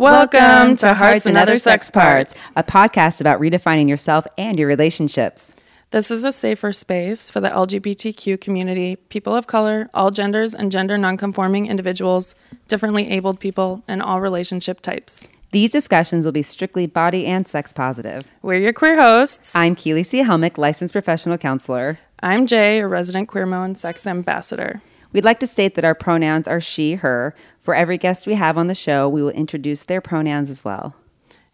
Welcome to Hearts and Other Sex Parts. a podcast about redefining yourself and your relationships. This is a safer space for the LGBTQ community, people of color, all genders, and gender nonconforming individuals, differently abled people, and all relationship types. These discussions will be strictly body and sex positive. We're your queer hosts. I'm Keely C. Helmick, licensed professional counselor. I'm Jay, a resident queer Queermo and sex ambassador. We'd like to state that our pronouns are she, her. For every guest we have on the show, we will introduce their pronouns as well.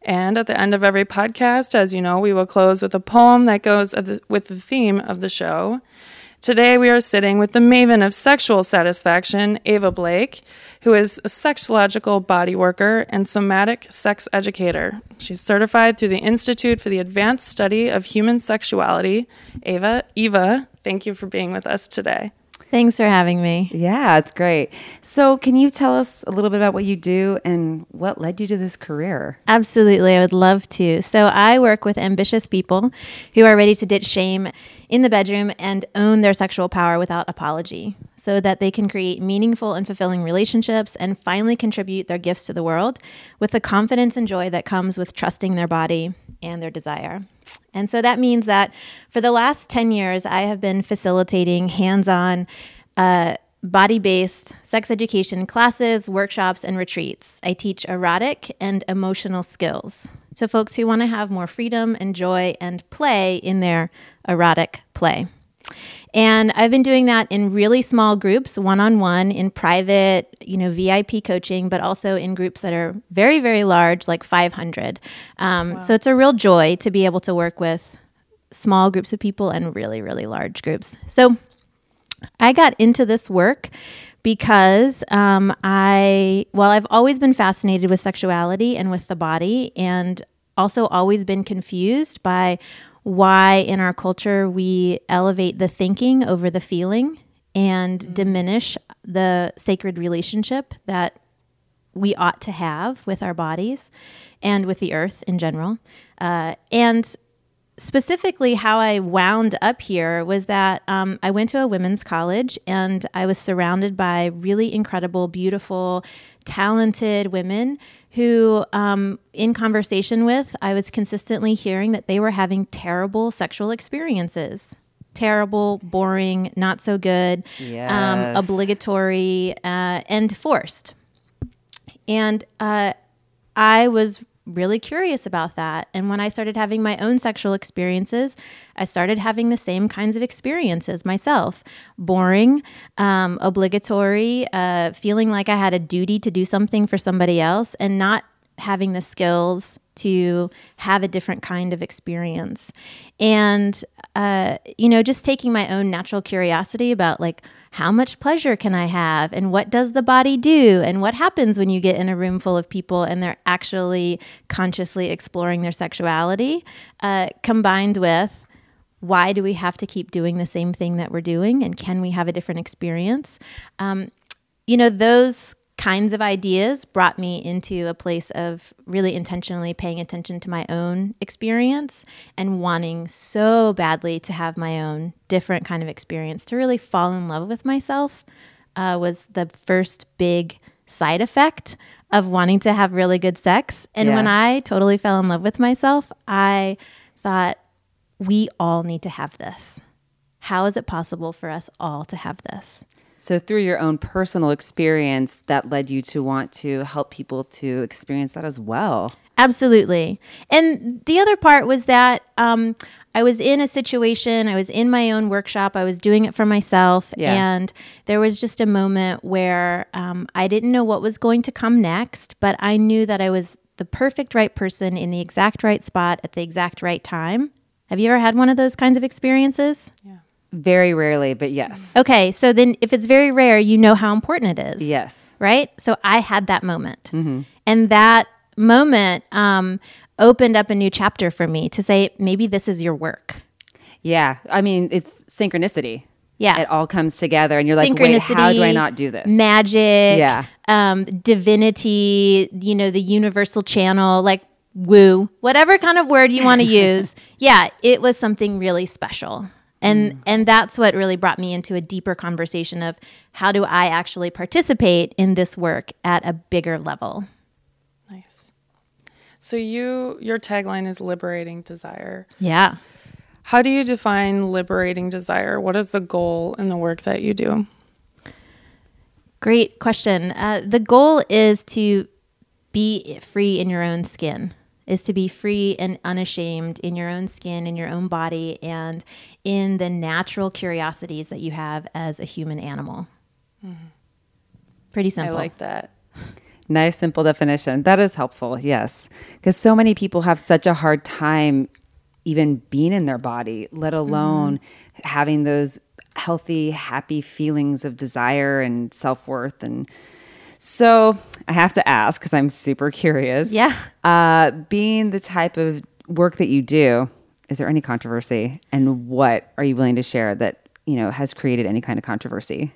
And at the end of every podcast, as you know, we will close with a poem that goes with the theme of the show. Today, we are sitting with the maven of sexual satisfaction, Ava Blake, who is a sexological body worker and somatic sex educator. She's certified through the Institute for the Advanced Study of Human Sexuality. Ava, Eva, thank you for being with us today. Thanks for having me. Yeah, it's great. So, can you tell us a little bit about what you do and what led you to this career? Absolutely, I would love to. So, I work with ambitious people who are ready to ditch shame in the bedroom and own their sexual power without apology so that they can create meaningful and fulfilling relationships and finally contribute their gifts to the world with the confidence and joy that comes with trusting their body and their desire. And so that means that for the last 10 years, I have been facilitating hands on, uh, body based sex education classes, workshops, and retreats. I teach erotic and emotional skills to folks who want to have more freedom and joy and play in their erotic play. And I've been doing that in really small groups, one on one, in private, you know, VIP coaching, but also in groups that are very, very large, like 500. Um, So it's a real joy to be able to work with small groups of people and really, really large groups. So I got into this work because um, I, well, I've always been fascinated with sexuality and with the body, and also always been confused by why in our culture we elevate the thinking over the feeling and diminish the sacred relationship that we ought to have with our bodies and with the earth in general. Uh, and specifically, how I wound up here was that um, I went to a women's college and I was surrounded by really incredible, beautiful, talented women who, um, in conversation with, I was consistently hearing that they were having terrible sexual experiences. Terrible, boring, not so good, um, obligatory, uh, and forced. And uh, I was really curious about that. And when I started having my own sexual experiences, I started having the same kinds of experiences myself boring, um, obligatory, uh, feeling like I had a duty to do something for somebody else, and not having the skills to have a different kind of experience. And, uh, you know, just taking my own natural curiosity about like, how much pleasure can I have? And what does the body do? And what happens when you get in a room full of people and they're actually consciously exploring their sexuality, uh, combined with why do we have to keep doing the same thing that we're doing? And can we have a different experience? Um, you know, those kinds of ideas brought me into a place of really intentionally paying attention to my own experience and wanting so badly to have my own different kind of experience to really fall in love with myself uh, was the first big side effect of wanting to have really good sex. And when i totally fell in love with myself i thought we all need to have this. How is it possible for us all to have this So, through your own personal experience, that led you to want to help people to experience that as well. Absolutely. And the other part was that um, I was in a situation, I was in my own workshop, I was doing it for myself. Yeah. And there was just a moment where um, I didn't know what was going to come next, but I knew that I was the perfect right person in the exact right spot at the exact right time. Have you ever had one of those kinds of experiences? Very rarely, but yes. Okay, so then if it's very rare, you know how important it is Yes. right? So I had that moment. And that moment um, opened up a new chapter for me to say, maybe this is your work. Yeah. I mean, it's synchronicity. Yeah. It all comes together, and you're like, wait, how do I not do this? Magic, Yeah. um, divinity, you know, the universal channel, like woo, whatever kind of word you want to use. Yeah, it was something really special. And and that's what really brought me into a deeper conversation of how do I actually participate in this work at a bigger level. Nice. So you your tagline is liberating desire. Yeah. How do you define liberating desire? What is the goal in the work that you do? Great question. Uh, the goal is to be free in your own skin, is to be free and unashamed in your own skin, in your own body, and in the natural curiosities that you have as a human animal. Mm-hmm. Pretty simple. I like that. Nice, simple definition. That is helpful, yes. Because so many people have such a hard time even being in their body, let mm-hmm. alone having those healthy, happy feelings of desire and self worth. And so I have to ask because I'm super curious. Yeah. Uh, being the type of work that you do, is there any controversy? And what are you willing to share that, you know, has created any kind of controversy?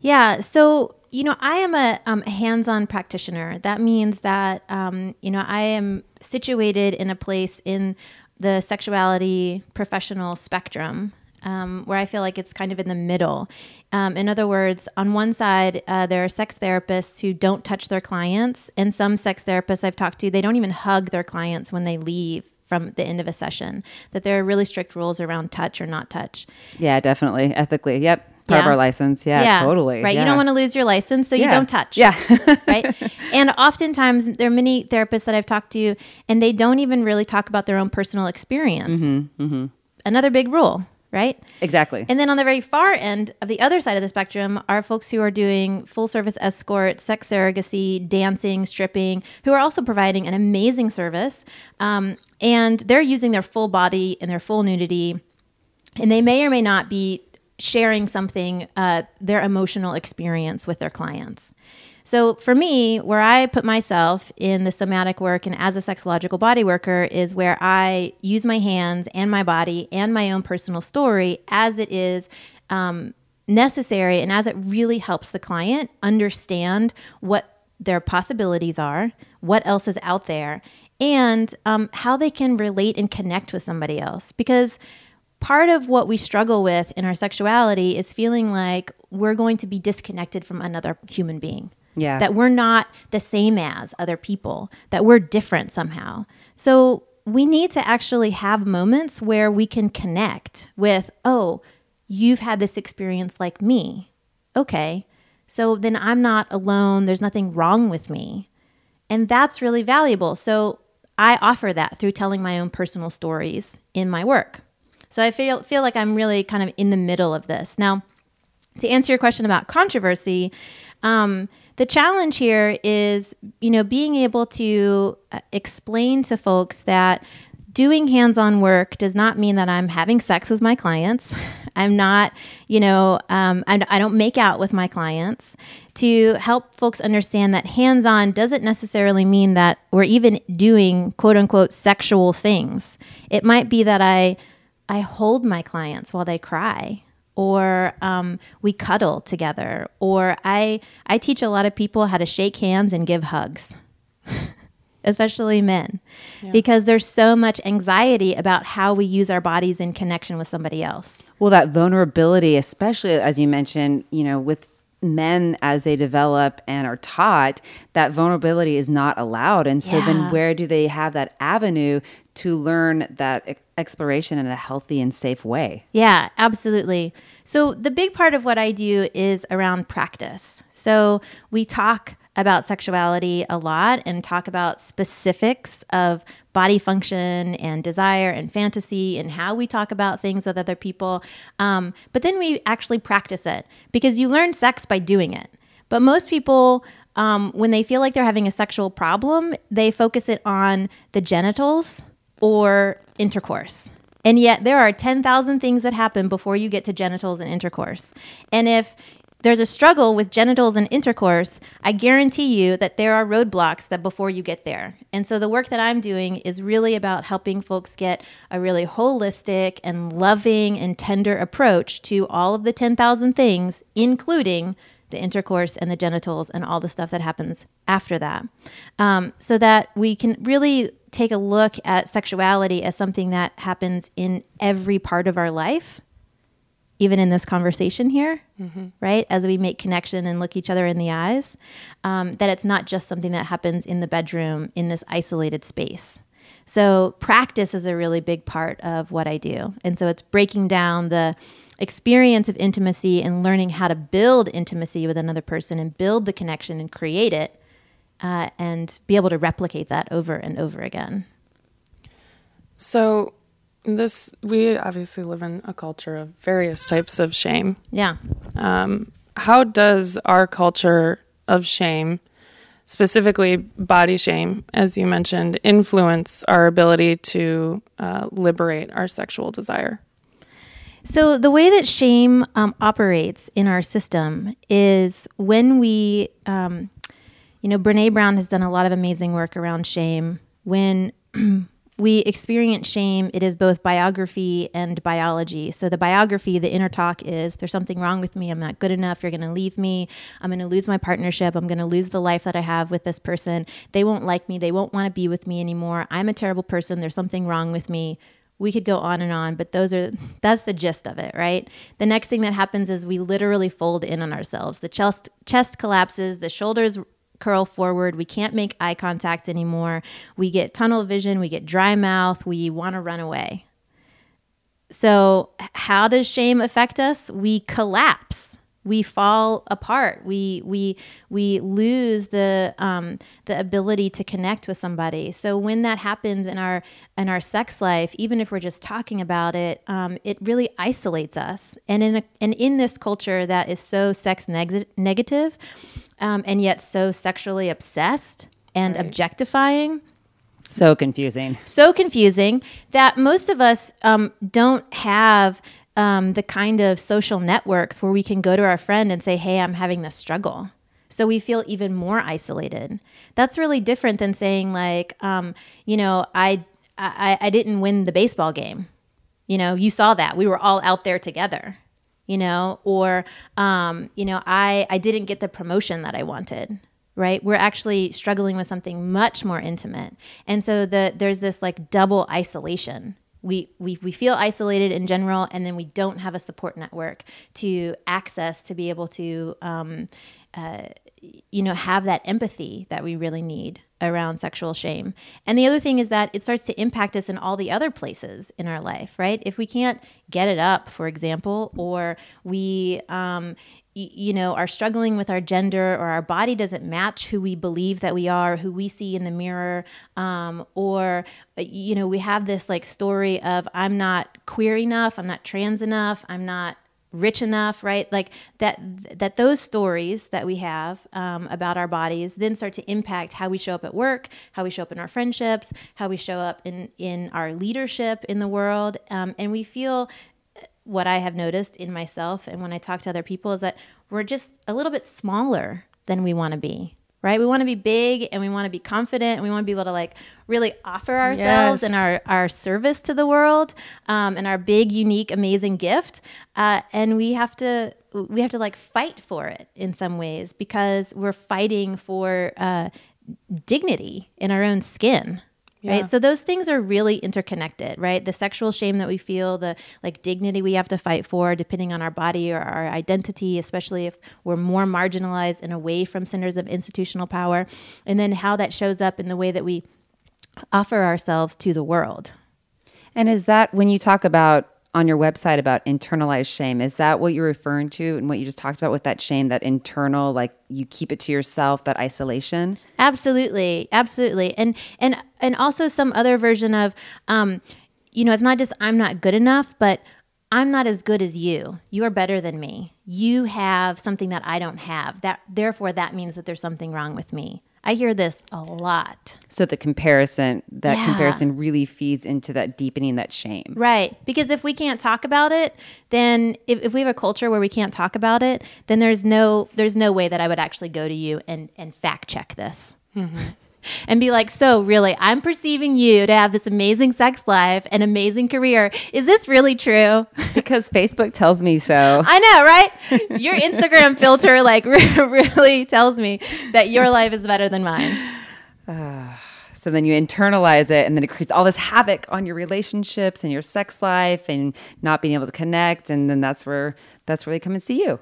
Yeah. So, you know, I am a um, hands on practitioner. That means that, um, you know, I am situated in a place in the sexuality professional spectrum. Um, where I feel like it's kind of in the middle. Um, in other words, on one side, uh, there are sex therapists who don't touch their clients, and some sex therapists I've talked to, they don't even hug their clients when they leave from the end of a session. That there are really strict rules around touch or not touch. Yeah, definitely. Ethically. Yep. Part of our license. Yeah, totally. Right. You don't want to lose your license, so you Yeah. don't touch. Yeah. right. And oftentimes, there are many therapists that I've talked to, and they don't even really talk about their own personal experience. Mm-hmm, Another big rule, right? exactly. And then on the very far end of the other side of the spectrum are folks who are doing full service escort, sex surrogacy, dancing, stripping, who are also providing an amazing service. Um, and they're using their full body and their full nudity. And they may or may not be sharing something, uh, their emotional experience with their clients. So for me, where I put myself in the somatic work and as a sexological body worker is where I use my hands and my body and my own personal story as it is um, necessary and as it really helps the client understand what their possibilities are, what else is out there, and um, how they can relate and connect with somebody else. Because part of what we struggle with in our sexuality is feeling like we're going to be disconnected from another human being. Yeah. That we're not the same as other people, that we're different somehow. So we need to actually have moments where we can connect with, oh, you've had this experience like me. Okay. So then I'm not alone. There's nothing wrong with me. And that's really valuable. So I offer that through telling my own personal stories in my work. So I feel feel like I'm really kind of in the middle of this. Now, to answer your question about controversy, um, the challenge here is, you know, being able to uh, explain to folks that doing hands-on work does not mean that I'm having sex with my clients. I'm not, you know, um, I, I don't make out with my clients. To help folks understand that hands-on doesn't necessarily mean that we're even doing quote unquote sexual things. It might be that I I hold my clients while they cry or um, we cuddle together or I, I teach a lot of people how to shake hands and give hugs especially men because there's so much anxiety about how we use our bodies in connection with somebody else Well, that vulnerability, especially as you mentioned, you know, with men as they develop and are taught, that vulnerability is not allowed. And so Yeah. then where do they have that avenue to learn that exploration in a healthy and safe way? Yeah, absolutely. So, the big part of what I do is around practice. So, we talk about sexuality a lot and talk about specifics of body function and desire and fantasy and how we talk about things with other people. Um, but then we actually practice it because you learn sex by doing it. But most people, um, when they feel like they're having a sexual problem, they focus it on the genitals or intercourse. And yet, there are 10,000 things that happen before you get to genitals and intercourse. And if there's a struggle with genitals and intercourse, I guarantee you that there are roadblocks that before you get there. And so the work that I'm doing is really about helping folks get a really holistic and loving and tender approach to all of the 10,000 things, including the intercourse and the genitals and all the stuff that happens after that. Um, so that we can really take a look at sexuality as something that happens in every part of our life even in this conversation here, right? As we make connection and look each other in the eyes, um, that it's not just something that happens in the bedroom in this isolated space. So, practice is a really big part of what I do. And so, it's breaking down the experience of intimacy and learning how to build intimacy with another person and build the connection and create it uh, and be able to replicate that over and over again. So, this we obviously live in a culture of various types of shame. Yeah. Um, how does our culture of shame, specifically body shame, as you mentioned, influence our ability to uh, liberate our sexual desire? So, the way that shame um, operates in our system is when we, um, you know, Brene Brown has done a lot of amazing work around shame. When we experience shame, it is both biography and biology. So, the biography, the inner talk is there's something wrong with me. I'm not good enough. You're going to leave me. I'm going to lose my partnership. I'm going to lose the life that I have with this person. They won't like me. They won't want to be with me anymore. I'm a terrible person. There's something wrong with me we could go on and on but those are that's the gist of it right? The next thing that happens is we literally fold in on ourselves. The chest chest collapses the shoulders curl forward we can't make eye contact anymore we get tunnel vision we get dry mouth we want to run away. So how does shame affect us? We collapse we fall apart we we we lose the um, the ability to connect with somebody so when that happens in our in our sex life even if we're just talking about it um, it really isolates us and in a, and in this culture that is so sex neg- negative um, and yet so sexually obsessed and Right. objectifying So confusing. so confusing that most of us um, don't have um, the kind of social networks where we can go to our friend and say, Hey, I'm having this struggle. So we feel even more isolated. That's really different than saying, like, um, you know, I, I, I didn't win the baseball game. You know, you saw that. We were all out there together, you know, or, um, you know, I, I didn't get the promotion that I wanted right we're actually struggling with something much more intimate and so the there's this like double isolation we, we we feel isolated in general and then we don't have a support network to access to be able to um, uh, you know have that empathy that we really need around sexual shame. And the other thing is that it starts to impact us in all the other places in our life right? If we can't get it up for example or we um, y- you know are struggling with our gender or our body doesn't match who we believe that we are who we see in the mirror um, or uh, you know we have this like story of i'm not queer enough i'm not trans enough i'm not rich enough right like that that those stories that we have um, about our bodies then start to impact how we show up at work how we show up in our friendships how we show up in in our leadership in the world um, and we feel what I have noticed in myself and when I talk to other people is that we're just a little bit smaller than we want to be. Right? We want to be big and we want to be confident and we want to be able to like really offer ourselves Yes. and our, our service to the world um, and our big, unique, amazing gift. Uh, and we have to we have to like fight for it in some ways because we're fighting for uh, dignity in our own skin Yeah. right so those things are really interconnected right? The sexual shame that we feel the like dignity we have to fight for depending on our body or our identity especially if we're more marginalized and away from centers of institutional power. And then how that shows up in the way that we offer ourselves to the world. And is that when you talk about on your website about internalized shame, is that what you're referring to and what you just talked about with that shame, that internal, like you keep it to yourself, that isolation? Absolutely, absolutely, and and and also some other version of, um, you know, it's not just I'm not good enough, but I'm not as good as you. You are better than me. You have something that I don't have. That therefore that means that there's something wrong with me. I hear this a lot. So the comparison, that Yeah. comparison really feeds into that deepening that shame. Right. Because if we can't talk about it, then if, if we have a culture where we can't talk about it, then there's no there's no way that I would actually go to you and, and fact check this. Mm-hmm. And be like, so really, I'm perceiving you to have this amazing sex life and amazing career. Is this really true? Because Facebook tells me so. I know, right? Your Instagram filter like really tells me that your life is better than mine. So then you internalize it, and then it creates all this havoc on your relationships and your sex life, and not being able to connect. And then that's where that's where they come and see you.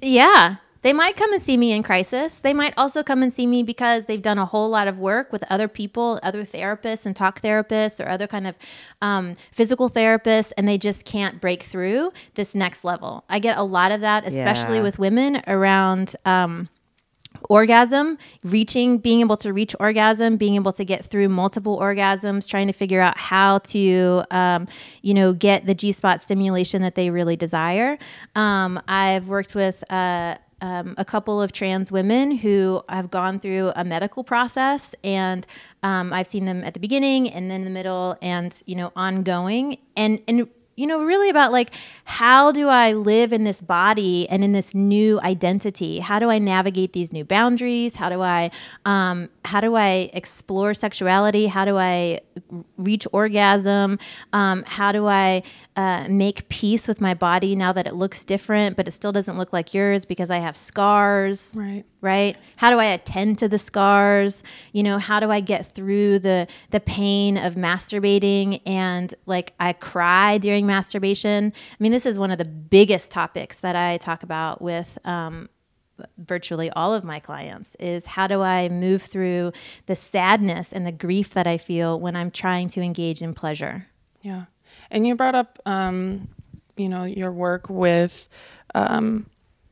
Yeah. They might come and see me in crisis. They might also come and see me because they've done a whole lot of work with other people, other therapists and talk therapists or other kind of um, physical therapists, and they just can't break through this next level. I get a lot of that, especially Yeah. with women around. Um, orgasm, reaching, being able to reach orgasm, being able to get through multiple orgasms, trying to figure out how to, um, you know, get the G spot stimulation that they really desire. Um, I've worked with, uh, um, a couple of trans women who have gone through a medical process, and um, I've seen them at the beginning and then in the middle, and you know, ongoing, and and you know, really about like how do I live in this body and in this new identity? How do I navigate these new boundaries? How do I um, how do I explore sexuality? How do I reach orgasm? Um, how do I uh, make peace with my body now that it looks different, but it still doesn't look like yours because I have scars? Right. right how do i attend to the scars you know how do i get through the the pain of masturbating and like i cry during masturbation i mean this is one of the biggest topics that i talk about with um, virtually all of my clients is how do i move through the sadness and the grief that i feel when i'm trying to engage in pleasure Yeah. And you brought up, um, you know, your work with, um,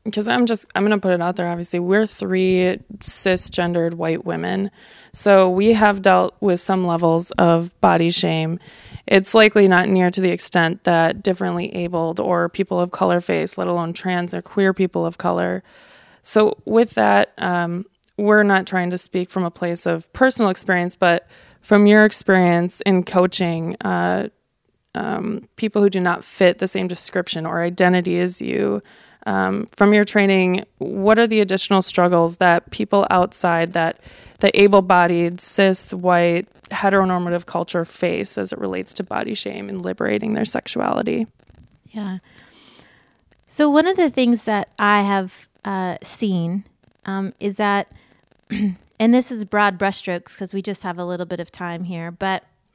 because I'm just, I'm going to put it out there. Obviously, we're three cisgendered white women. So we have dealt with some levels of body shame. It's likely not near to the extent that differently abled or people of color face, let alone trans or queer people of color. So, with that, um, we're not trying to speak from a place of personal experience, but from your experience in coaching uh, um, people who do not fit the same description or identity as you, um, from your training, what are the additional struggles that people outside that the able bodied, cis, white, heteronormative culture face as it relates to body shame and liberating their sexuality? Yeah. So one of the things that I have uh, seen um, is that, and this is broad brushstrokes because we just have a little bit of time here, but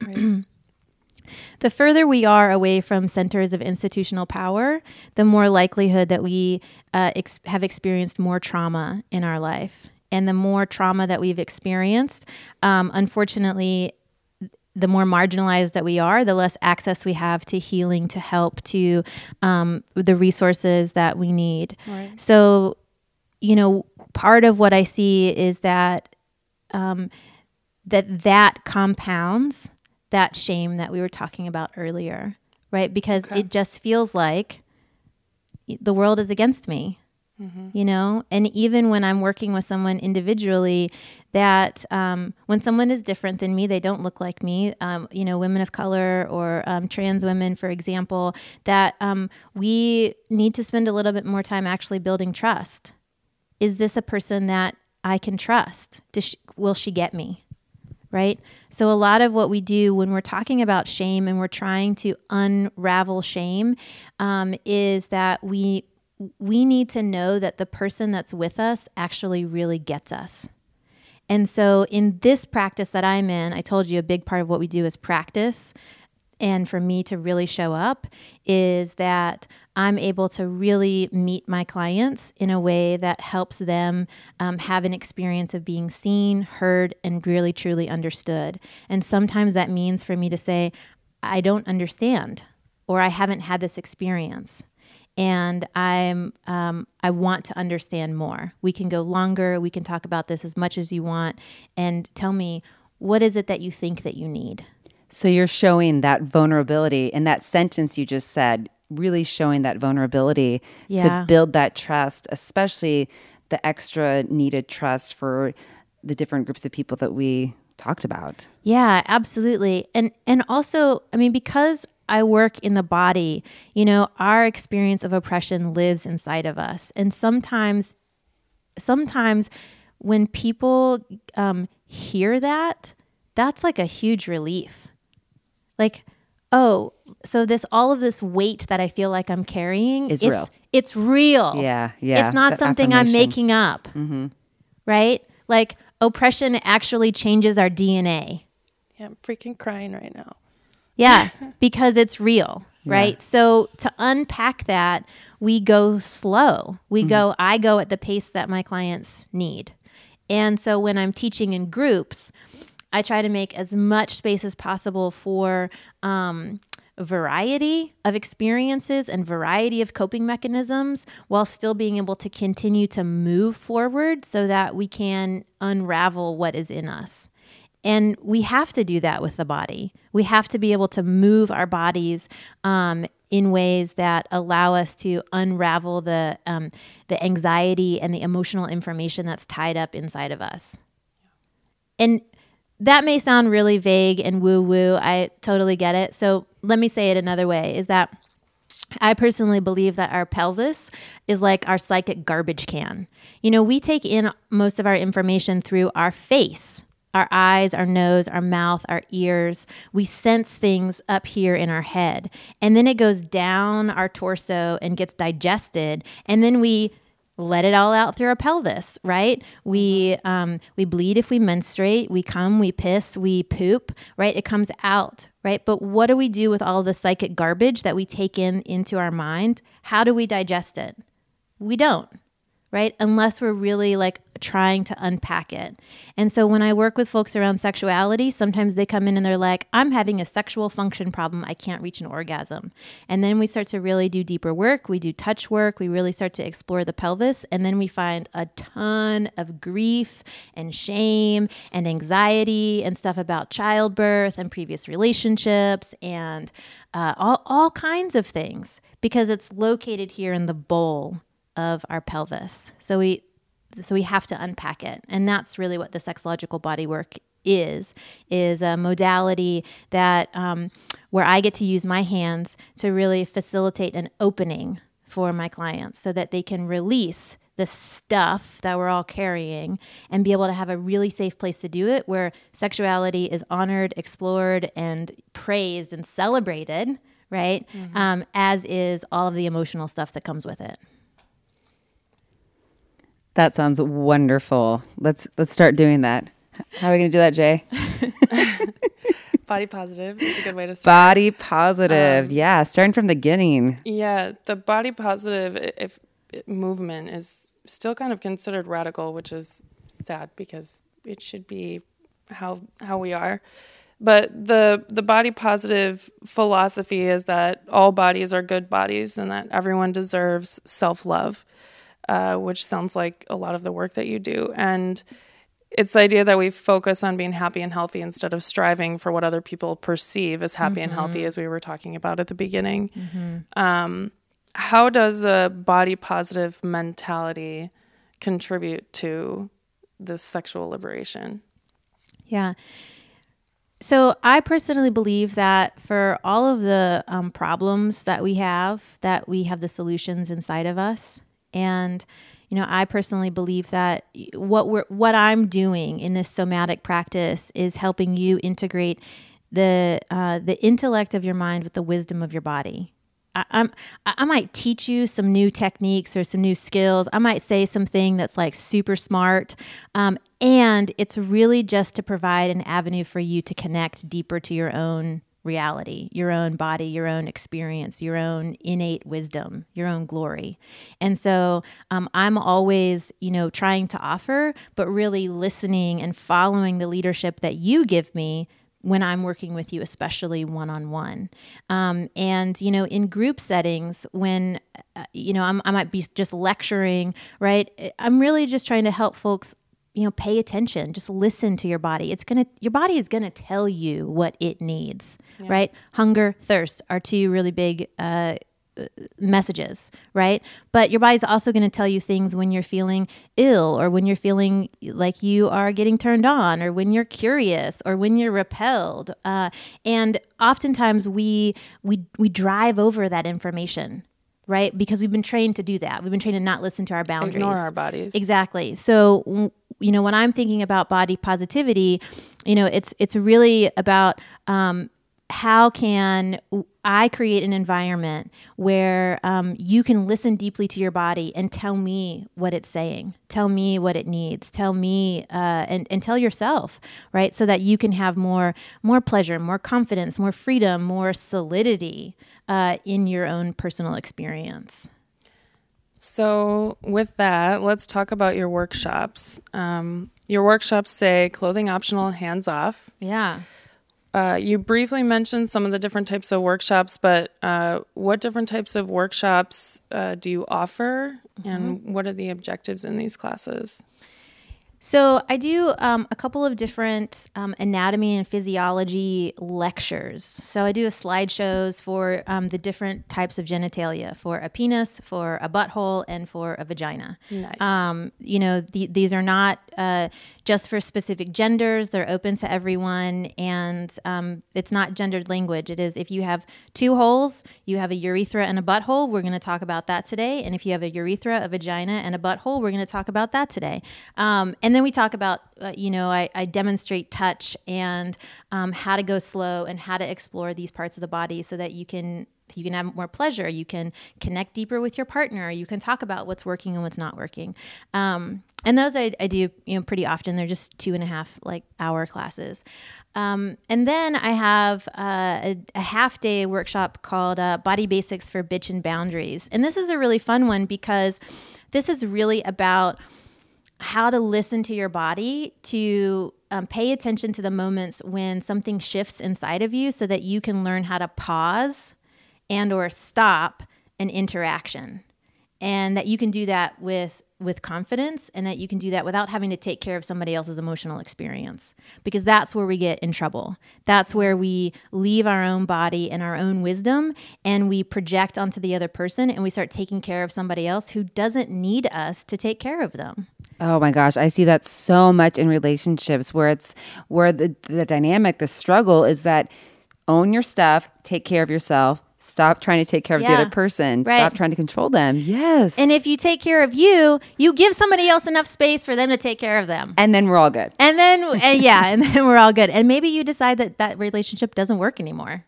the further we are away from centers of institutional power, the more likelihood that we uh, ex- have experienced more trauma in our life. And the more trauma that we've experienced, um, unfortunately, the more marginalized that we are, the less access we have to healing, to help, to um, the resources that we need. Right. So, you know, part of what I see is that um, that that compounds that shame that we were talking about earlier, right? Because Okay. it just feels like the world is against me you know and even when i'm working with someone individually that um, when someone is different than me they don't look like me um, you know women of color or um, trans women for example that um, we need to spend a little bit more time actually building trust is this a person that i can trust she, will she get me right? So, a lot of what we do when we're talking about shame and we're trying to unravel shame um, is that we we need to know that the person that's with us actually really gets us. And so, in this practice that I'm in, I told you a big part of what we do is practice. And for me to really show up is that I'm able to really meet my clients in a way that helps them um, have an experience of being seen, heard, and really truly understood. And sometimes that means for me to say, I don't understand, or I haven't had this experience and I'm um, I want to understand more. We can go longer. We can talk about this as much as you want, and tell me what is it that you think that you need. So you're showing that vulnerability in that sentence you just said, really showing that vulnerability Yeah. to build that trust, especially the extra needed trust for the different groups of people that we talked about. Yeah, absolutely. And and also, I mean because I work in the body, you know, our experience of oppression lives inside of us. And sometimes sometimes when people um, hear that, that's like a huge relief. Like, oh, so this all of this weight that I feel like I'm carrying Is it's, real. It's real. Yeah, yeah, It's not that something I'm making up. Mm-hmm. Right? Like, oppression actually changes our DNA. Yeah, I'm freaking crying right now. Yeah, because it's real, right? So to unpack that, we go slow. We mm-hmm. go, I go at the pace that my clients need. And so when I'm teaching in groups, I try to make as much space as possible for um, variety of experiences and variety of coping mechanisms while still being able to continue to move forward so that we can unravel what is in us. And we have to do that with the body. We have to be able to move our bodies um, in ways that allow us to unravel the um, the anxiety and the emotional information that's tied up inside of us. And that may sound really vague and woo woo. I totally get it. So let me say it another way: is that I personally believe that our pelvis is like our psychic garbage can. You know, we take in most of our information through our face our eyes, our nose, our mouth, our ears. We sense things up here in our head. And then it goes down our torso and gets digested. And then we let it all out through our pelvis, right? We um, we bleed if we menstruate, we come, we piss, we poop, right? It comes out, right? But what do we do with all the psychic garbage that we take in into our mind? How do we digest it? We don't right? Unless we're really like trying to unpack it. And so when I work with folks around sexuality, sometimes they come in and they're like, I'm having a sexual function problem. I can't reach an orgasm. And then we start to really do deeper work. We do touch work. We really start to explore the pelvis. And then we find a ton of grief and shame and anxiety and stuff about childbirth and previous relationships and uh, all, all kinds of things because it's located here in the bowl of our pelvis. So we so we have to unpack it. And that's really what the sexological body work is is a modality that um, where I get to use my hands to really facilitate an opening for my clients so that they can release the stuff that we're all carrying and be able to have a really safe place to do it where sexuality is honored, explored, and praised and celebrated, right? Mm-hmm. Um, as is all of the emotional stuff that comes with it. That sounds wonderful. Let's let's start doing that. How are we going to do that, Jay? Body positive is a good way to start. Body positive. Um, yeah, starting from the beginning. Yeah, the body positive if, if movement is still kind of considered radical, which is sad because it should be how how we are. But the the body positive philosophy is that all bodies are good bodies and that everyone deserves self-love uh, which sounds like a lot of the work that you do. And it's the idea that we focus on being happy and healthy instead of striving for what other people perceive as happy mm-hmm. and healthy, mm-hmm. as we were talking about at the beginning. Mm-hmm. Um, how does the body positive mentality contribute to this sexual liberation? Yeah. So I personally believe that for all of the um, problems that we have, that we have the solutions inside of us. And you know, I personally believe that what we're what I'm doing in this somatic practice is helping you integrate the uh, the intellect of your mind with the wisdom of your body. I, I'm I might teach you some new techniques or some new skills. I might say something that's like super smart, um, and it's really just to provide an avenue for you to connect deeper to your own reality, your own body, your own experience, your own innate wisdom, your own glory. And so um, I'm always, you know, trying to offer, but really listening and following the leadership that you give me when I'm working with you, especially one on one. And, you know, in group settings, when, uh, you know, I'm, I might be just lecturing, right? I'm really just trying to help folks you know pay attention just listen to your body it's gonna your body is gonna tell you what it needs yeah. right hunger thirst are two really big uh, messages right but your body's also going to tell you things when you're feeling ill or when you're feeling like you are getting turned on or when you're curious or when you're repelled uh, and oftentimes we we we drive over that information right? Because we've been trained to do that. We've been trained to not listen to our boundaries. Ignore our bodies. Exactly. So, you know, when I'm thinking about body positivity, you know, it's it's really about um, how can I create an environment where um, you can listen deeply to your body and tell me what it's saying, tell me what it needs, tell me uh, and, and tell yourself, right? So that you can have more more pleasure, more confidence, more freedom, more solidity uh, in your own personal experience. So, with that, let's talk about your workshops. Um, your workshops say clothing optional, hands off. Yeah. Uh, you briefly mentioned some of the different types of workshops, but uh, what different types of workshops uh, do you offer, and what are the objectives in these classes? So I do um, a couple of different um, anatomy and physiology lectures. So I do a slideshows for um, the different types of genitalia, for a penis, for a butthole, and for a vagina. Nice. Um, you know, the, these are not uh, just for specific genders. They're open to everyone, and um, it's not gendered language. It is if you have two holes, you have a urethra and a butthole. We're going to talk about that today. And if you have a urethra, a vagina, and a butthole, we're going to talk about that today. And then we talk about, uh, you know, I, I demonstrate touch and um, how to go slow and how to explore these parts of the body so that you can you can have more pleasure. You can connect deeper with your partner. You can talk about what's working and what's not working. Um, and those I, I do you know pretty often. They're just two and a half like hour classes. Um, and then I have uh, a, a half day workshop called uh, Body Basics for Bitch and Boundaries. And this is a really fun one because this is really about how to listen to your body to um, pay attention to the moments when something shifts inside of you so that you can learn how to pause and or stop an interaction. And that you can do that with with confidence and that you can do that without having to take care of somebody else's emotional experience because that's where we get in trouble. That's where we leave our own body and our own wisdom and we project onto the other person and we start taking care of somebody else who doesn't need us to take care of them Oh my gosh, I see that so much in relationships where it's where the, the dynamic, the struggle is that own your stuff, take care of yourself, stop trying to take care of the other person, right. stop trying to control them. Yes. and if you take care of you you give somebody else enough space for them to take care of them and then we're all good. And then, and yeah, and then we're all good. And maybe you decide that that relationship doesn't work anymore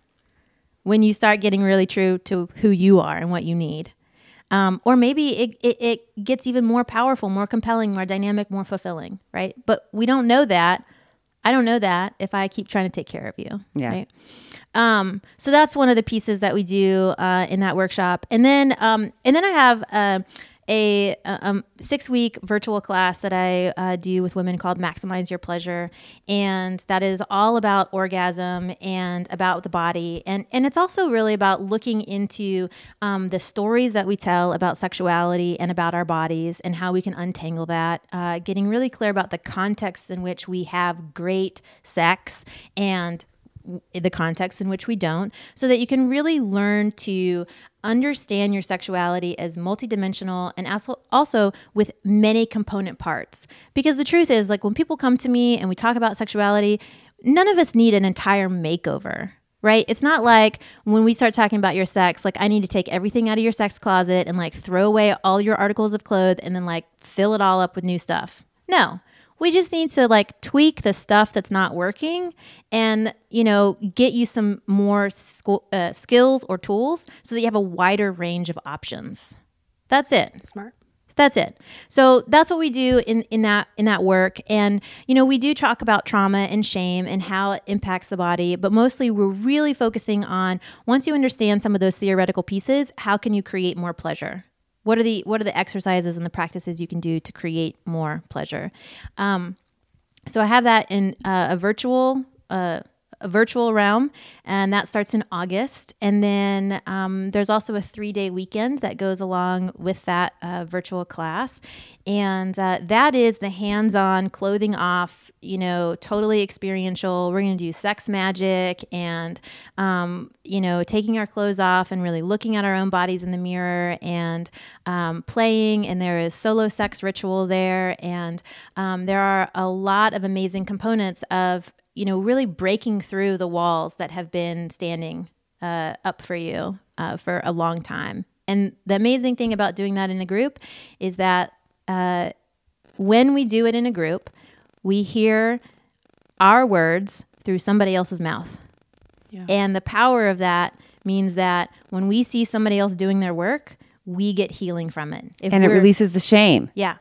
when you start getting really true to who you are and what you need. Um, or maybe it, it, it gets even more powerful, more compelling, more dynamic, more fulfilling, right? But we don't know that. I don't know that if I keep trying to take care of you. Yeah. Right. Um, so that's one of the pieces that we do uh, in that workshop, and then um, and then I have uh, a um, six week virtual class that I uh, do with women called Maximize Your Pleasure, and that is all about orgasm and about the body, and and it's also really about looking into um, the stories that we tell about sexuality and about our bodies and how we can untangle that, uh, getting really clear about the contexts in which we have great sex and the context in which we don't, so that you can really learn to understand your sexuality as multidimensional and also, with many component parts. Because the truth is, like when people come to me and we talk about sexuality, none of us need an entire makeover. Right? It's not like when we start talking about your sex, like I need to take everything out of your sex closet and like throw away all your articles of clothes and then like fill it all up with new stuff. No, we just need to like tweak the stuff that's not working and you know get you some more sco- uh, skills or tools so that you have a wider range of options. That's it. Smart. that's it. So that's what we do in, in that in that work. And you know we do talk about trauma and shame and how it impacts the body but mostly we're really focusing on once you understand some of those theoretical pieces how can you create more pleasure what are the what are the exercises and the practices you can do to create more pleasure? Um, so I have that in uh, a virtual uh, virtual realm, and that starts in August. And then um, there's also a three day weekend that goes along with that uh, virtual class, and uh, that is the hands on, clothing off, you know, totally experiential. We're going to do sex magic and um, you know taking our clothes off and really looking at our own bodies in the mirror and um, playing. And there is solo sex ritual there, and um, there are a lot of amazing components of you know, really breaking through the walls that have been standing uh, up for you uh, for a long time. And the amazing thing about doing that in a group is that uh, when we do it in a group, we hear our words through somebody else's mouth. Yeah. And the power of that means that when we see somebody else doing their work, we get healing from it. If and it releases the shame. yeah.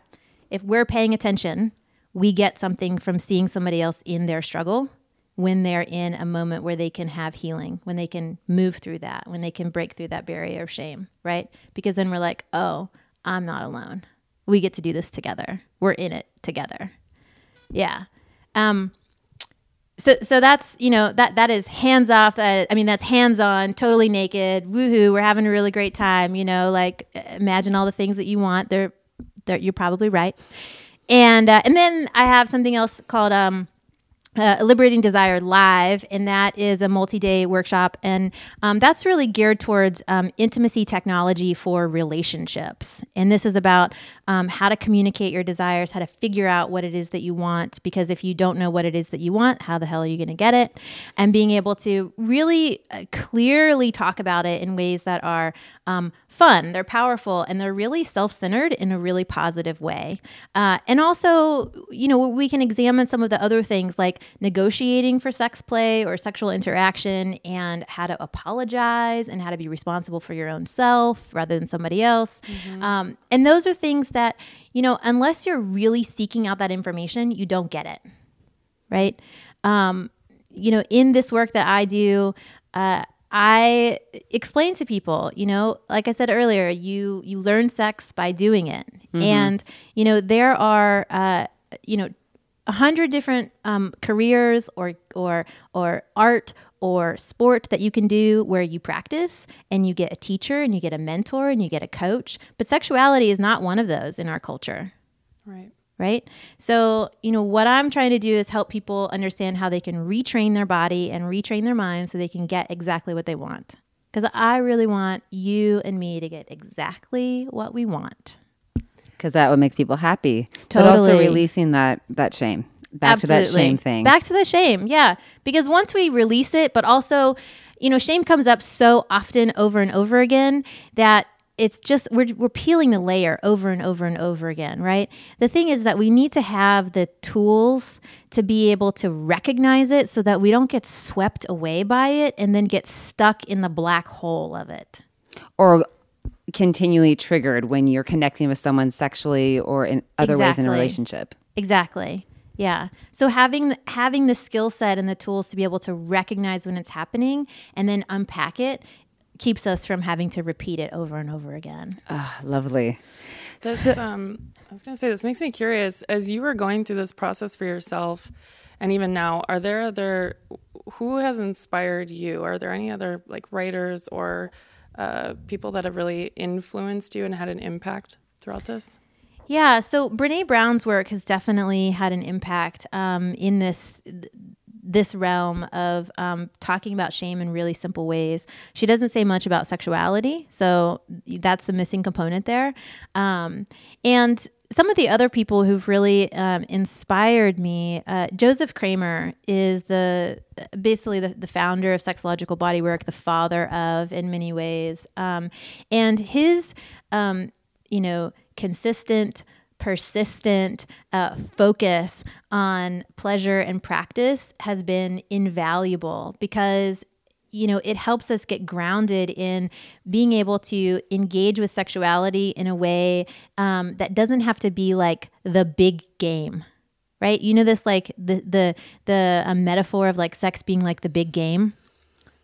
If we're paying attention, we get something from seeing somebody else in their struggle when they're in a moment where they can have healing, when they can move through that, when they can break through that barrier of shame, right? Because then we're like, oh, I'm not alone. We get to do this together. We're in it together. Yeah. Um, so so that's you know that that is hands off that i mean that's hands on totally naked woohoo we're having a really great time you know like imagine all the things that you want they're, they're you're probably right and uh, and then i have something else called um uh, Liberating Desire Live, and that is a multi day workshop. And um, that's really geared towards um, intimacy technology for relationships. And this is about um, how to communicate your desires, how to figure out what it is that you want. Because if you don't know what it is that you want, how the hell are you going to get it? And being able to really uh, clearly talk about it in ways that are um, fun, they're powerful, and they're really self centered in a really positive way. Uh, and also, you know, we can examine some of the other things like negotiating for sex play or sexual interaction and how to apologize and how to be responsible for your own self rather than somebody else. Um, and those are things that, you know, unless you're really seeking out that information, you don't get it. Right. Um, you know, in this work that I do, uh, I explain to people, you know, like I said earlier, you you learn sex by doing it, and you know there are, uh, you know, a hundred different um, careers or or or art or sport that you can do where you practice and you get a teacher and you get a mentor and you get a coach. But sexuality is not one of those in our culture Right. Right? So, you know, what I'm trying to do is help people understand how they can retrain their body and retrain their mind so they can get exactly what they want. Because I really want you and me to get exactly what we want. because that what makes people happy. Totally. But also releasing that that shame. Back to that shame thing. Back to the shame, yeah. Because once we release it, but also, you know, shame comes up so often over and over again that it's just we're we're peeling the layer over and over and over again, right? The thing is that we need to have the tools to be able to recognize it so that we don't get swept away by it and then get stuck in the black hole of it. or continually triggered when you're connecting with someone sexually or in other ways in a relationship. Exactly. Yeah. So having having the skill set and the tools to be able to recognize when it's happening and then unpack it keeps us from having to repeat it over and over again. Ah, lovely. This, um, I was going to say, this makes me curious. As you were going through this process for yourself, and even now, are there other, who has inspired you? Are there any other like writers or uh, people that have really influenced you and had an impact throughout this? Yeah, so Brene Brown's work has definitely had an impact um, in this this realm of um, talking about shame in really simple ways. She doesn't say much about sexuality, so that's the missing component there. Um, and some of the other people who've really um, inspired me, uh, Joseph Kramer is the basically the, the founder of sexological bodywork, the father of in many ways, um, and his um, you know consistent persistent uh, focus on pleasure and practice has been invaluable because you know it helps us get grounded in being able to engage with sexuality in a way um, that doesn't have to be like the big game right? You know this like the the the uh, metaphor of like sex being like the big game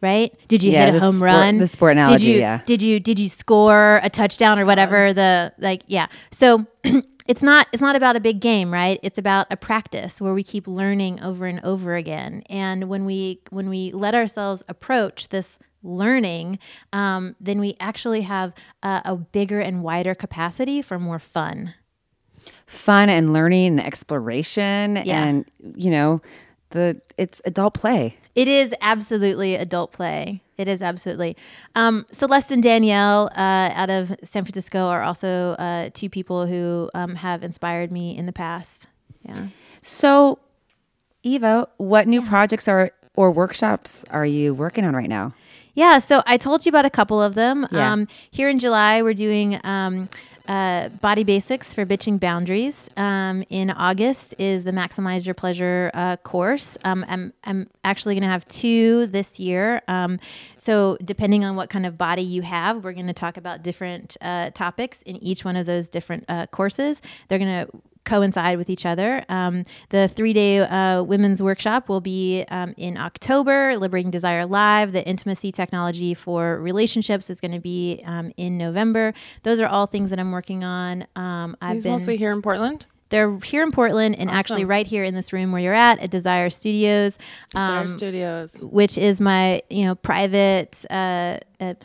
right? Did you Yeah, hit a home sport- run? the sport analogy, did you yeah. did you did you score a touchdown or whatever the like yeah. So it's not it's not about a big game right? It's about a practice where we keep learning over and over again. And when we when we let ourselves approach this learning um, then we actually have a, a bigger and wider capacity for more fun. Fun and learning and exploration Yeah. and you know, the it's adult play. It is absolutely adult play. It is absolutely. Um, Celeste and Danielle uh, out of San Francisco are also uh, two people who um, have inspired me in the past. Yeah. So Eva, what new projects are or workshops are you working on right now? Yeah, so I told you about a couple of them. Yeah. Um, here in July, we're doing um, uh, Body Basics for Bitching Boundaries. Um, in August is the Maximize Your Pleasure uh, course. Um, I'm, I'm actually going to have two this year. Um, so, depending on what kind of body you have, we're going to talk about different uh, topics in each one of those different uh, courses. They're going to coincide with each other. Um, the three day uh, women's workshop will be um, in October, Liberating Desire Live. The intimacy technology for relationships is going to be um, in November. Those are all things that I'm working on. Um, I've He's been, mostly here in Portland. They're here in Portland and awesome. actually right here in this room where you're at at Desire Studios. Desire um, Studios, which is my you know private uh, uh,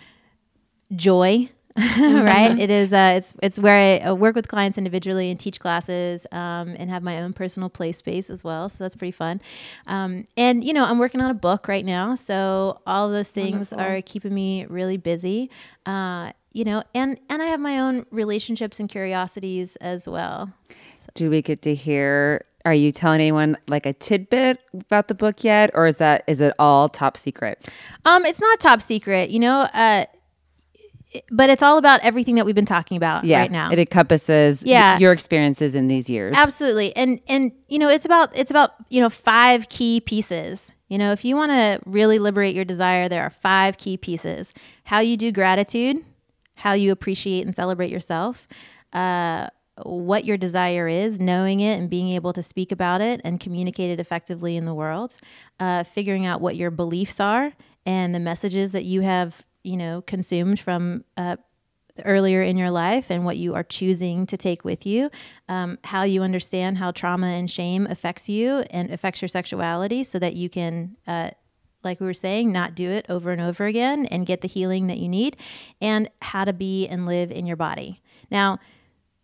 joy right? it is. Uh, it's it's where I uh, work with clients individually and teach classes, um, and have my own personal play space as well. So that's pretty fun. Um, and you know, I'm working on a book right now, so all those things Wonderful. are keeping me really busy. Uh, you know, and and I have my own relationships and curiosities as well. So. Do we get to hear are you telling anyone like a tidbit about the book yet or is that is it all top secret um it's not top secret you know uh but it's all about everything that we've been talking about yeah, right now. It encompasses yeah. your experiences in these years. Absolutely. And and you know, it's about it's about, you know, five key pieces. You know, if you want to really liberate your desire, there are five key pieces. How you do gratitude, how you appreciate and celebrate yourself, uh, what your desire is, knowing it and being able to speak about it and communicate it effectively in the world, uh, figuring out what your beliefs are and the messages that you have you know consumed from uh, earlier in your life and what you are choosing to take with you um, how you understand how trauma and shame affects you and affects your sexuality so that you can uh, like we were saying not do it over and over again and get the healing that you need and how to be and live in your body. Now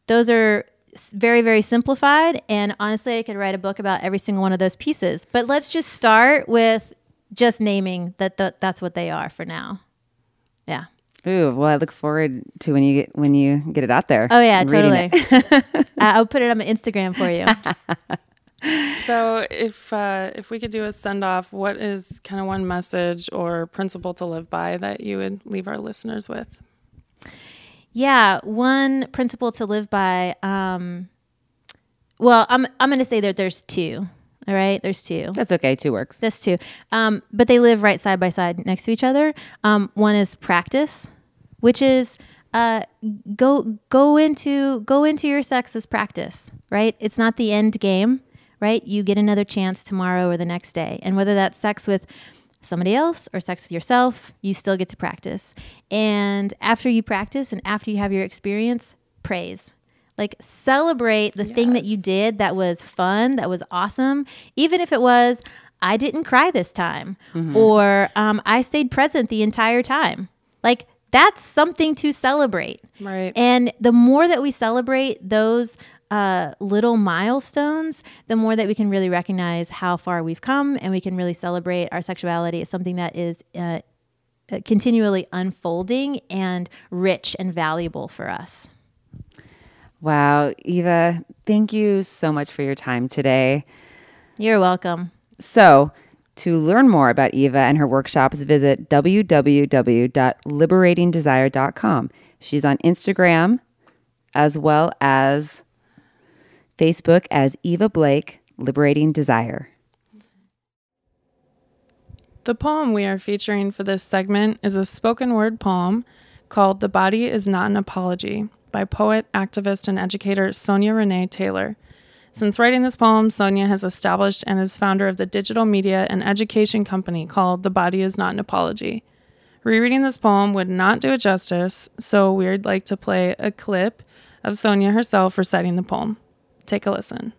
those are very very simplified and honestly i could write a book about every single one of those pieces but let's just start with just naming that th- that's what they are for now yeah. Ooh, well, I look forward to when you get when you get it out there. Oh yeah, totally. I'll put it on my Instagram for you. so, if uh, if we could do a send off, what is kind of one message or principle to live by that you would leave our listeners with? Yeah, one principle to live by. Um, well, I'm I'm going to say that there's two. All right, there's two. That's okay. Two works. That's two. Um, but they live right side by side next to each other. Um, one is practice, which is uh, go go into go into your sex as practice. Right. It's not the end game. Right. You get another chance tomorrow or the next day, and whether that's sex with somebody else or sex with yourself, you still get to practice. And after you practice and after you have your experience, praise like celebrate the yes. thing that you did that was fun, that was awesome, even if it was I didn't cry this time mm-hmm. or um, I stayed present the entire time. Like that's something to celebrate. Right. And the more that we celebrate those uh, little milestones, the more that we can really recognize how far we've come and we can really celebrate our sexuality as something that is uh, continually unfolding and rich and valuable for us. Wow, Eva, thank you so much for your time today. You're welcome. So, to learn more about Eva and her workshops, visit www.liberatingdesire.com. She's on Instagram as well as Facebook as Eva Blake, Liberating Desire. The poem we are featuring for this segment is a spoken word poem called The Body is Not an Apology by poet, activist, and educator Sonya Renee Taylor. Since writing this poem, Sonya has established and is founder of the digital media and education company called The Body Is Not an Apology. Rereading this poem would not do it justice, so we'd like to play a clip of Sonya herself reciting the poem. Take a listen.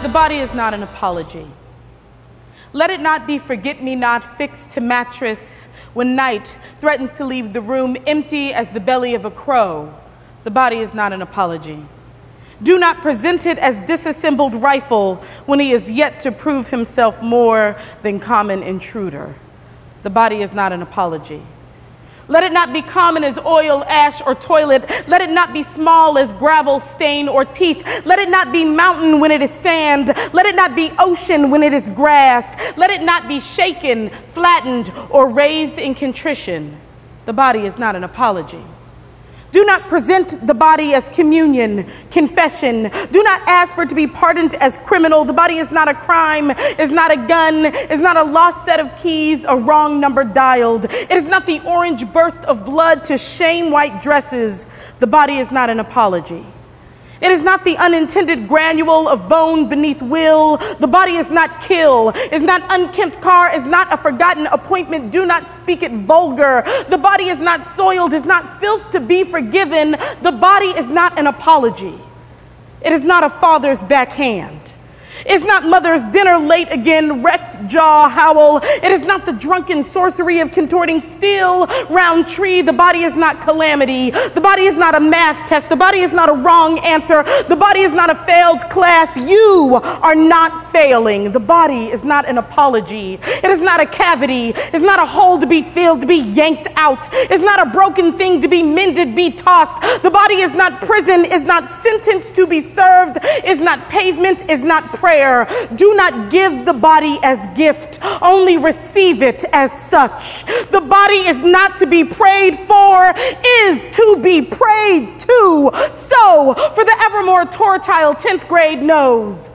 The body is not an apology. Let it not be forget me not fixed to mattress when night threatens to leave the room empty as the belly of a crow. The body is not an apology. Do not present it as disassembled rifle when he is yet to prove himself more than common intruder. The body is not an apology. Let it not be common as oil, ash, or toilet. Let it not be small as gravel, stain, or teeth. Let it not be mountain when it is sand. Let it not be ocean when it is grass. Let it not be shaken, flattened, or raised in contrition. The body is not an apology. Do not present the body as communion, confession. Do not ask for it to be pardoned as criminal. The body is not a crime, is not a gun, is not a lost set of keys, a wrong number dialed. It is not the orange burst of blood to shame white dresses. The body is not an apology. It is not the unintended granule of bone beneath will. The body is not kill, is not unkempt car, is not a forgotten appointment. Do not speak it vulgar. The body is not soiled, is not filth to be forgiven. The body is not an apology. It is not a father's backhand. It's not mother's dinner late again, wrecked jaw howl. It is not the drunken sorcery of contorting steel round tree. The body is not calamity. The body is not a math test. The body is not a wrong answer. The body is not a failed class. You are not failing. The body is not an apology. It is not a cavity. It's not a hole to be filled, to be yanked out. It's not a broken thing to be mended, be tossed. The body is not prison, is not sentence to be served, is not pavement, is not prayer prayer. Do not give the body as gift, only receive it as such. The body is not to be prayed for, is to be prayed to. So, for the evermore tortile 10th grade nose.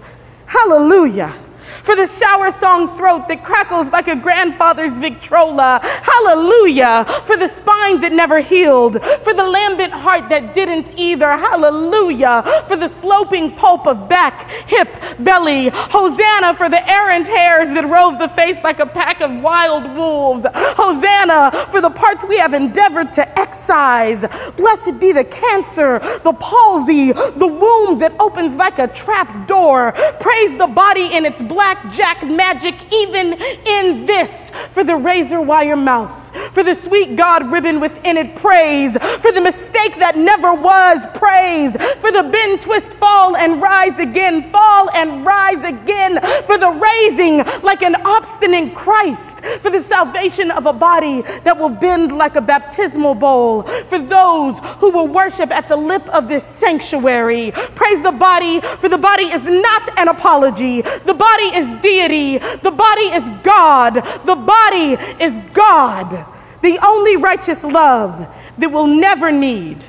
Hallelujah for the shower song throat that crackles like a grandfather's Victrola. Hallelujah. For the spine that never healed, for the lambent heart that didn't either. Hallelujah. For the sloping pulp of back, hip, belly. Hosanna for the errant hairs that rove the face like a pack of wild wolves. Hosanna for the parts we have endeavored to excise. Blessed be the cancer, the palsy, the womb that opens like a trap door. Praise the body in its black blackjack magic even in this for the razor wire mouth, for the sweet God ribbon within it, praise, for the mistake that never was, praise, for the bend, twist, fall, and rise again, fall and rise again, for the raising like an obstinate Christ, for the salvation of a body that will bend like a baptismal bowl, for those who will worship at the lip of this sanctuary. Praise the body, for the body is not an apology. The body is is deity, the body is God, the body is God, the only righteous love that will never need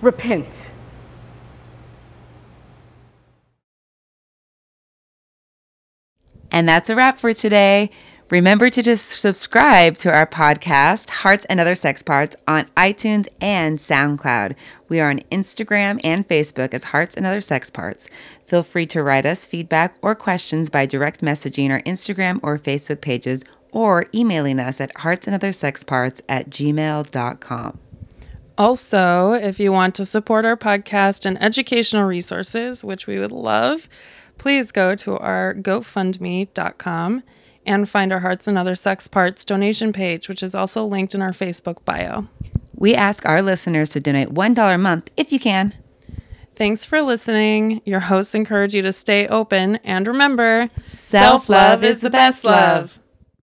repent. And that's a wrap for today. Remember to just subscribe to our podcast, Hearts and Other Sex Parts, on iTunes and SoundCloud. We are on Instagram and Facebook as Hearts and Other Sex Parts. Feel free to write us feedback or questions by direct messaging our Instagram or Facebook pages or emailing us at heartsandothersexparts at gmail.com. Also, if you want to support our podcast and educational resources, which we would love, please go to our GoFundMe.com and find our Hearts and Other Sex Parts donation page, which is also linked in our Facebook bio. We ask our listeners to donate $1 a month if you can. Thanks for listening. Your hosts encourage you to stay open and remember self love is the best love.